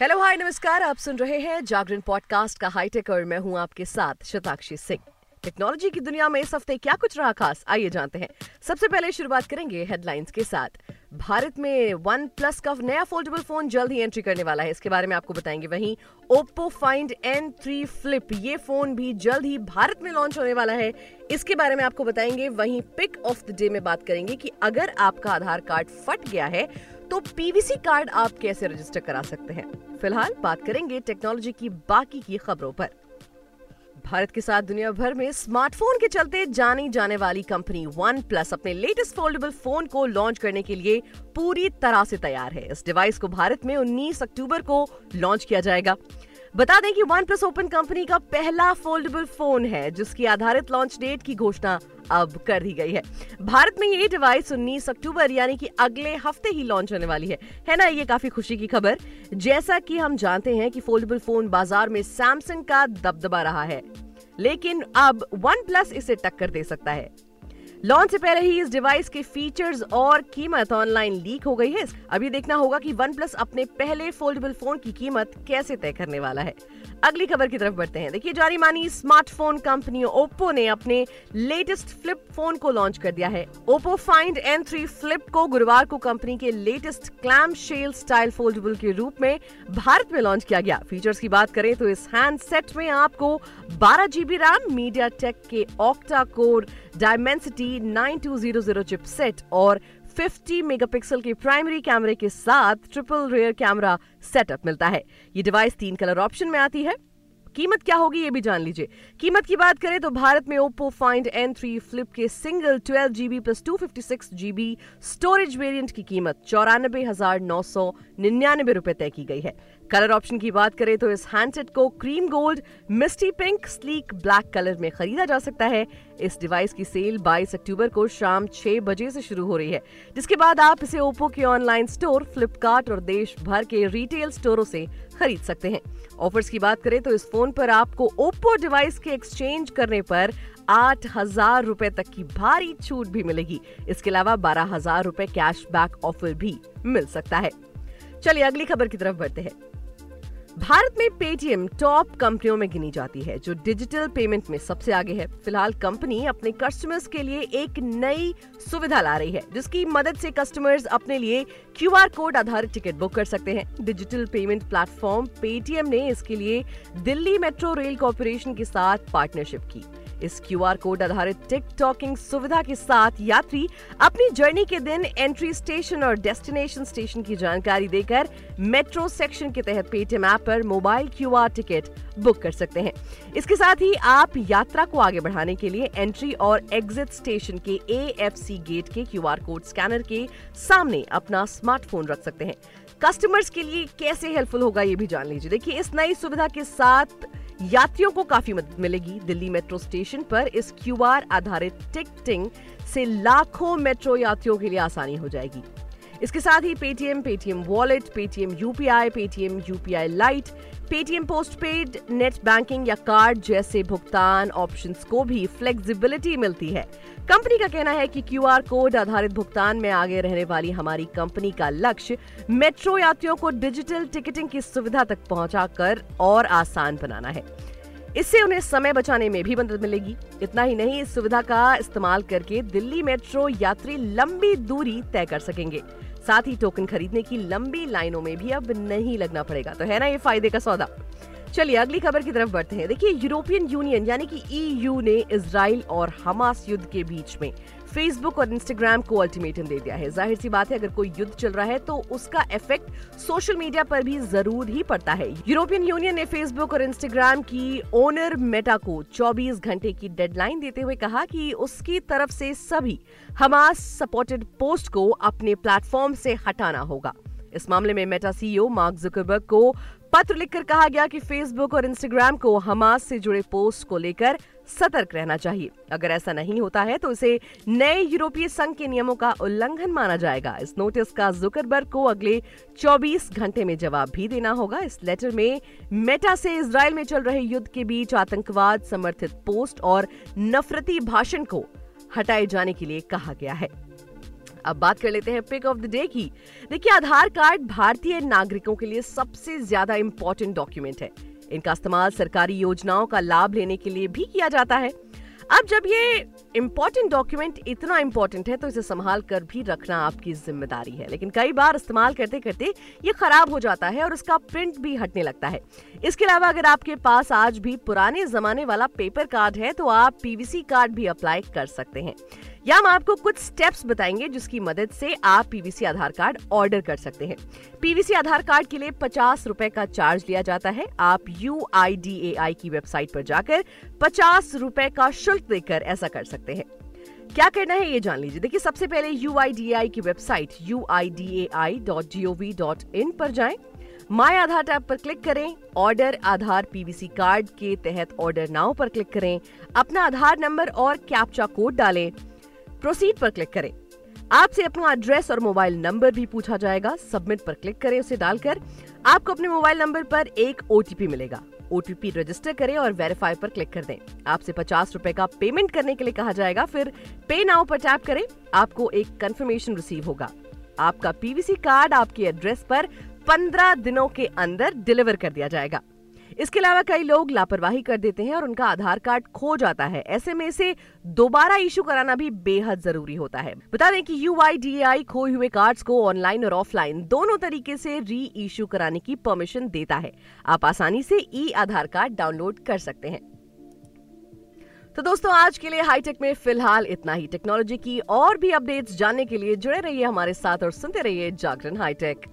Hello hi नमस्कार, आप सुन रहे हैं जागरण पॉडकास्ट का हाईटेक और मैं हूँ आपके साथ शताक्षी सिंह। टेक्नोलॉजी की दुनिया में इस हफ़्ते क्या कुछ रहा खास, आइए जानते हैं। सबसे पहले शुरुआत करेंगे हेडलाइंस के साथ। भारत में वन प्लस का नया फोल्डेबल फ़ोन जल्द ही एंट्री करने वाला है। इसके बारे में आपको बताएँगे वहीं Oppo find N three flip ये फ़ोन भी जल्द ही भारत में लॉन्च होने वाला है। इसके बारे में आपको बताएँगे, वहीं पिक ऑफ़ द डे में बात करेंगे कि अगर आपका आधार कार्ड फट गया है तो पीवीसी कार्ड आप कैसे रजिस्टर करा सकते हैं? फ़िलहाल बात करेंगे टेक्नोलॉजी की बाकी की खबरों पर। भारत के साथ दुनिया भर में स्मार्टफ़ोन के चलते जानी जाने वाली कंपनी वन प्लस अपने लेटेस्ट फोल्डेबल फ़ोन को लॉन्च करने के लिए पूरी तरह से तैयार है। इस डिवाइस को भारत में 19 अक्टूबर को लॉन्च किया जाएगा। बता दें कि वन प्लस ओपन कंपनी का पहला फोल्डेबल फ़ोन है, जिसकी आधारित लॉन्च डेट की घोषणा अब कर दी गई है। भारत में ये डिवाइस 19 अक्टूबर, यानी कि अगले हफ़्ते ही लॉन्च होने वाली है। है ना, ये काफ़ी खुशी की खबर। जैसा कि हम जानते हैं कि फोल्डेबल फ़ोन बाज़ार में सैमसंग का दबदबा रहा है। लेकिन अब वन प्लस इसे टक्कर दे सकता है। लॉन्च से पहले ही इस डिवाइस के फीचर्स और कीमत ऑनलाइन लीक हो गई है। अभी देखना होगा कि वन प्लस अपने पहले फोल्डेबल फ़ोन की कीमत कैसे तय करने वाला है। अगली खबर की तरफ़ बढ़ते हैं। देखिए जारी मानी स्मार्टफ़ोन कंपनी ओप्पो ने अपने लेटेस्ट फ्लिप फ़ोन को लॉन्च कर दिया है। Oppo find N three flip को गुरुवार को कंपनी के latest clamshell style foldable के रूप में भारत में लॉन्च किया गया। फीचर्स की बात करें तो इस हैंड सेट में आपको बारह GB RAM MediaTek octa core core Dimensity 9200 chipset और 50 मेगापिक्सल के प्राइमरी कैमरे के साथ ट्रिपल रेयर कैमरा सेटअप मिलता है। ये डिवाइस तीन कलर ऑप्शन में आती है। कीमत क्या होगी ये भी जान लीजिए। कीमत की बात करें तो भारत में Oppo find N three flip के single twelve GB plus two fifty six GB storage variant की कीमत चौरानबे हज़ार नौ सौ निन्यानबे रुपए तय की गई है। कलर ऑप्शन की बात करें तो इस हैंडसेट को cream gold misty pink sleek black colour में खरीदा जा सकता है। इस डिवाइस की सेल 22 अक्टूबर को शाम 6 बजे से शुरू हो रही है। जिसके बाद आप इसे ओप्पो के ऑनलाइन स्टोर फ्लिपकार्ट और देश भर के रिटेल स्टोरों से खरीद सकते हैं। ऑफर्स की बात करें तो इस फ़ोन पर आपको ओप्पो डिवाइस के एक्सचेंज करने पर आठ हज़ार रूपए तक की भारी छूट भी मिलेगी। इसके अलावा बारह हज़ार रूपए कैश बैक ऑफ़र भी मिल सकता है। चलिए अगली खबर की तरफ़ बढ़ते हैं। भारत में पेटीएम टॉप कंपनियों में गिनी जाती है, जो डिजिटल पेमेंट में सबसे आगे है। फ़िलहाल कंपनी अपने कस्टमर्स के लिए एक नई सुविधा ला रही है, जिसकी मदद से कस्टमर्स अपने लिए क्यूआर कोड आधारित टिकट बुक कर सकते हैं। डिजिटल पेमेंट प्लेटफॉर्म पेटीएम ने इसके लिए दिल्ली मेट्रो रेल कॉरपोरेशन के साथ पार्टनरशिप की। इस क्यूआर कोड आधारित टिक टॉकिंग सुविधा के साथ यात्री अपनी जर्नी के दिन एंट्री स्टेशन और डेस्टिनेशन स्टेशन की जानकारी देकर मेट्रो सेक्शन के तहत पेटीएम ऐप पर मोबाइल क्यूआर टिकट बुक कर सकते हैं। इसके साथ ही आप यात्रा को आगे बढ़ाने के लिए एंट्री और एग्जिट स्टेशन के ए गेट के क्यूआर कोड स्कैनर के सामने अपना स्मार्टफ़ोन रख सकते हैं। कस्टमर्स के लिए कैसे हेल्पफुल होगा ये भी जान लीजिए। देखिए, इस नई सुविधा के साथ यात्रियों को काफ़ी मदद मिलेगी। दिल्ली मेट्रो स्टेशन पर इस क्यूआर आधारित टिकटिंग से लाखों मेट्रो यात्रियों के लिए आसानी हो जाएगी। इसके साथ ही Paytm Paytm wallet Paytm UPI Paytm UPI lite Paytm postpaid net banking या कार्ड जैसे भुगतान ऑप्शंस को भी फ्लेक्सिबिलिटी मिलती है। कंपनी का कहना है कि क्यूआर कोड आधारित भुगतान में आगे रहने वाली हमारी कंपनी का लक्ष्य मेट्रो यात्रियों को डिजिटल टिकटिंग की सुविधा तक पहुंचाकर और आसान बनाना है। इससे उन्हें समय बचाने में भी मदद मिलेगी। इतना ही नहीं, इस सुविधा का इस्तेमाल करके दिल्ली मेट्रो यात्री लंबी दूरी तय कर सकेंगे। साथ ही टोकन खरीदने की लंबी लाइनों में भी अब नहीं लगना पड़ेगा। तो है ना ये फ़ायदे का सौदा? चलिए, अगली खबर की तरफ़ बढ़ते हैं। देखिए यूरोपियन यूनियन यानी कि ईयू ने इसराइल और हमास युद्ध के बीच में फेसबुक और इंस्टाग्राम को अल्टीमेटम दे दिया है। ज़ाहिर सी बात है, अगर कोई युद्ध चल रहा है तो उसका इफ़ेक्ट सोशल मीडिया पर भी ज़रूर ही पड़ता है। यूरोपियन यूनियन ने फेसबुक और इंस्टाग्राम की ओनर मेटा को 24 घंटे की डेडलाइन देते हुए कहा कि उसकी तरफ़ से सभी हमास सपोर्टेड पोस्ट को अपने प्लेटफॉर्म से हटाना होगा। इस मामले में मेटा सीईओ मार्क जुकरबर्ग को पत्र लिखकर कहा गया कि फेसबुक और इंस्टाग्राम को हमास से जुड़े पोस्ट को लेकर सतर्क रहना चाहिए। अगर ऐसा नहीं होता है तो इसे नए यूरोपीय संघ के नियमों का उल्लंघन माना जाएगा। इस नोटिस का जुकरबर्ग को अगले 24 घंटे में जवाब भी देना होगा। इस लेटर में मेटा से इसराइल में चल रहे युद्ध के बीच आतंकवाद, समर्थित पोस्ट और नफरती भाषण को हटाए जाने के लिए कहा गया है। अब बात कर लेते हैं पिक ऑफ़ द डे की। देखिए, आधार कार्ड भारतीय नागरिकों के लिए सबसे ज़्यादा इंपॉर्टेंट डॉक्यूमेंट है। इनका इस्तेमाल सरकारी योजनाओं का लाभ लेने के लिए भी किया जाता है। अब जब ये इम्पोर्टेंट डॉक्यूमेंट इतना इम्पोर्टेंट है तो इसे संभाल कर भी रखना आपकी ज़िम्मेदारी है। लेकिन कई बार इस्तेमाल करते करते ये खराब हो जाता है और इसका प्रिंट भी हटने लगता है। इसके अलावा अगर आपके पास आज भी पुराने जमाने वाला पेपर कार्ड है तो आप पीवीसी कार्ड भी अप्लाई कर सकते हैं। या हम आपको कुछ स्टेप्स बताएँगे जिसकी मदद से आप पीवीसी आधार कार्ड ऑर्डर कर सकते हैं। पीवीसी आधार कार्ड के लिए पचास रूपए का चार्ज लिया जाता है। आप UIDAI की वेबसाइट पर जाकर पचास रूपए का शुल्क देकर ऐसा कर सकते हैं। क्या करना है ये जान लीजिए। देखिए, सबसे पहले यू की वेबसाइट यू पर जाएँ। माई आधार टैब पर क्लिक करें। ऑर्डर आधार पीवीसी कार्ड के तहत ऑर्डर नाउ पर क्लिक करें। अपना आधार नंबर और कैप्चा कोड डालें। प्रोसीड पर क्लिक करें। आपसे अपना एड्रेस और मोबाइल नंबर भी पूछा जाएगा। सबमिट पर क्लिक करें उसे डालकर। आपको अपने मोबाइल नंबर पर एक ओटीपी मिलेगा। ओटीपी रजिस्टर करें और वेरीफाई पर क्लिक कर दें। आपसे पचास रूपए का पेमेंट करने के लिए कहा जाएगा, फिर पे नाउ पर टैप करें, आपको एक कंफर्मेशन रिसीव होगा। आपका पीवीसी कार्ड आपके एड्रेस पर पंद्रह दिनों के अंदर डिलीवर कर दिया जाएगा। इसके अलावा कई लोग लापरवाही कर देते हैं और उनका आधार कार्ड खो जाता है। ऐसे में इसे दोबारा इशू कराना भी बेहद ज़रूरी होता है। बता दें कि यू खोए हुए कार्ड्स को ऑनलाइन और ऑफलाइन दोनों तरीके से री इशू कराने की परमिशन देता है। आप आसानी से ई आधार कार्ड डाउनलोड कर सकते हैं। तो दोस्तों, आज के लिए हाईटेक में फ़िलहाल इतना ही। टेक्नोलॉजी की और भी अपडेट्स जानने के लिए जुड़े रहिए हमारे साथ और सुनते रहिए जागरण हाईटेक।